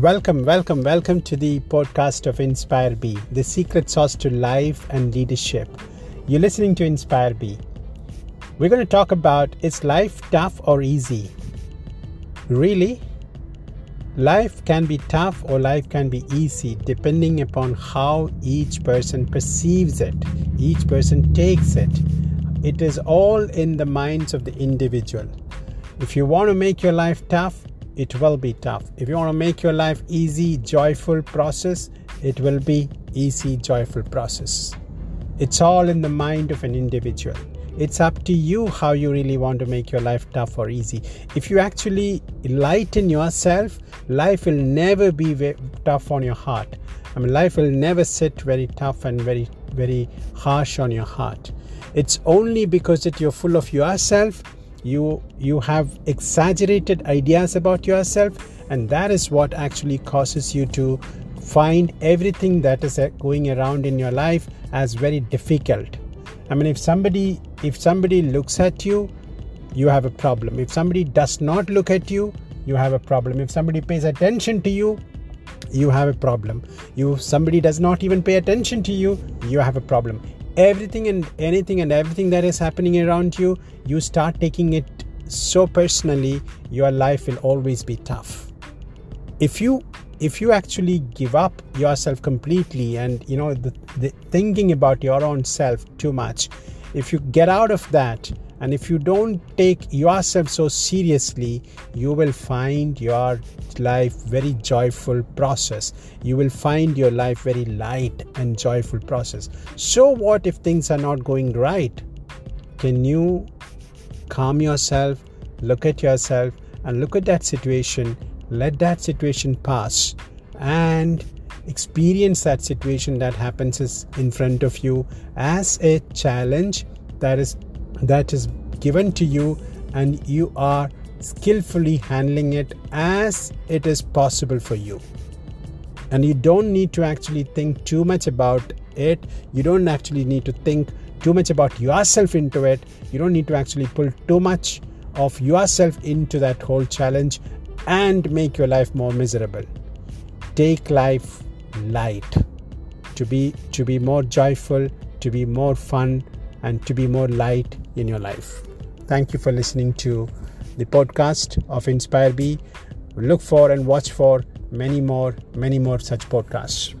Welcome, welcome, welcome to the podcast of Inspire B, the secret sauce to life and leadership. You're listening to Inspire B. We're going to talk about is life tough or easy? Really? Life can be tough or life can be easy depending upon how each person perceives it, each person takes it. It is all in the minds of the individual. If you want to make your life tough, it will be tough. If you want to make your life easy, joyful process, it will be easy, joyful process. It's all in the mind of an individual. It's up to you how you really want to make your life tough or easy. If you actually lighten yourself, life will never be very tough on your heart. I mean, life will never sit very tough and very, very harsh on your heart. It's only because that you're full of yourself you you have exaggerated ideas about yourself and that is what actually causes you to find everything that is uh, going around in your life as very difficult. I mean if somebody if somebody looks at you you have a problem. If somebody does not look at you you have a problem. If somebody pays attention to you you have a problem. You somebody does not even pay attention to you you have a problem everything and anything and everything that is happening around you, you start taking it so personally, your life will always be tough. If you if you actually give up yourself completely and you know the, the thinking about your own self too much, if you get out of that and if you don't take yourself so seriously you will find your life very joyful process. You will find your life very light and joyful process. So what if things are not going right? Can you calm yourself look at yourself and look at that situation let that situation pass and experience that situation that happens in front of you as a challenge that is that is given to you and you are skillfully handling it as it is possible for you. And you don't need to actually think too much about it. You don't actually need to think too much about yourself into it. You don't need to actually pull too much of yourself into that whole challenge and make your life more miserable. Take life light to be to be more joyful to be more fun and to be more light in your life. Thank you for listening to the podcast of Inspire. Look for and watch for many more, many more such podcasts.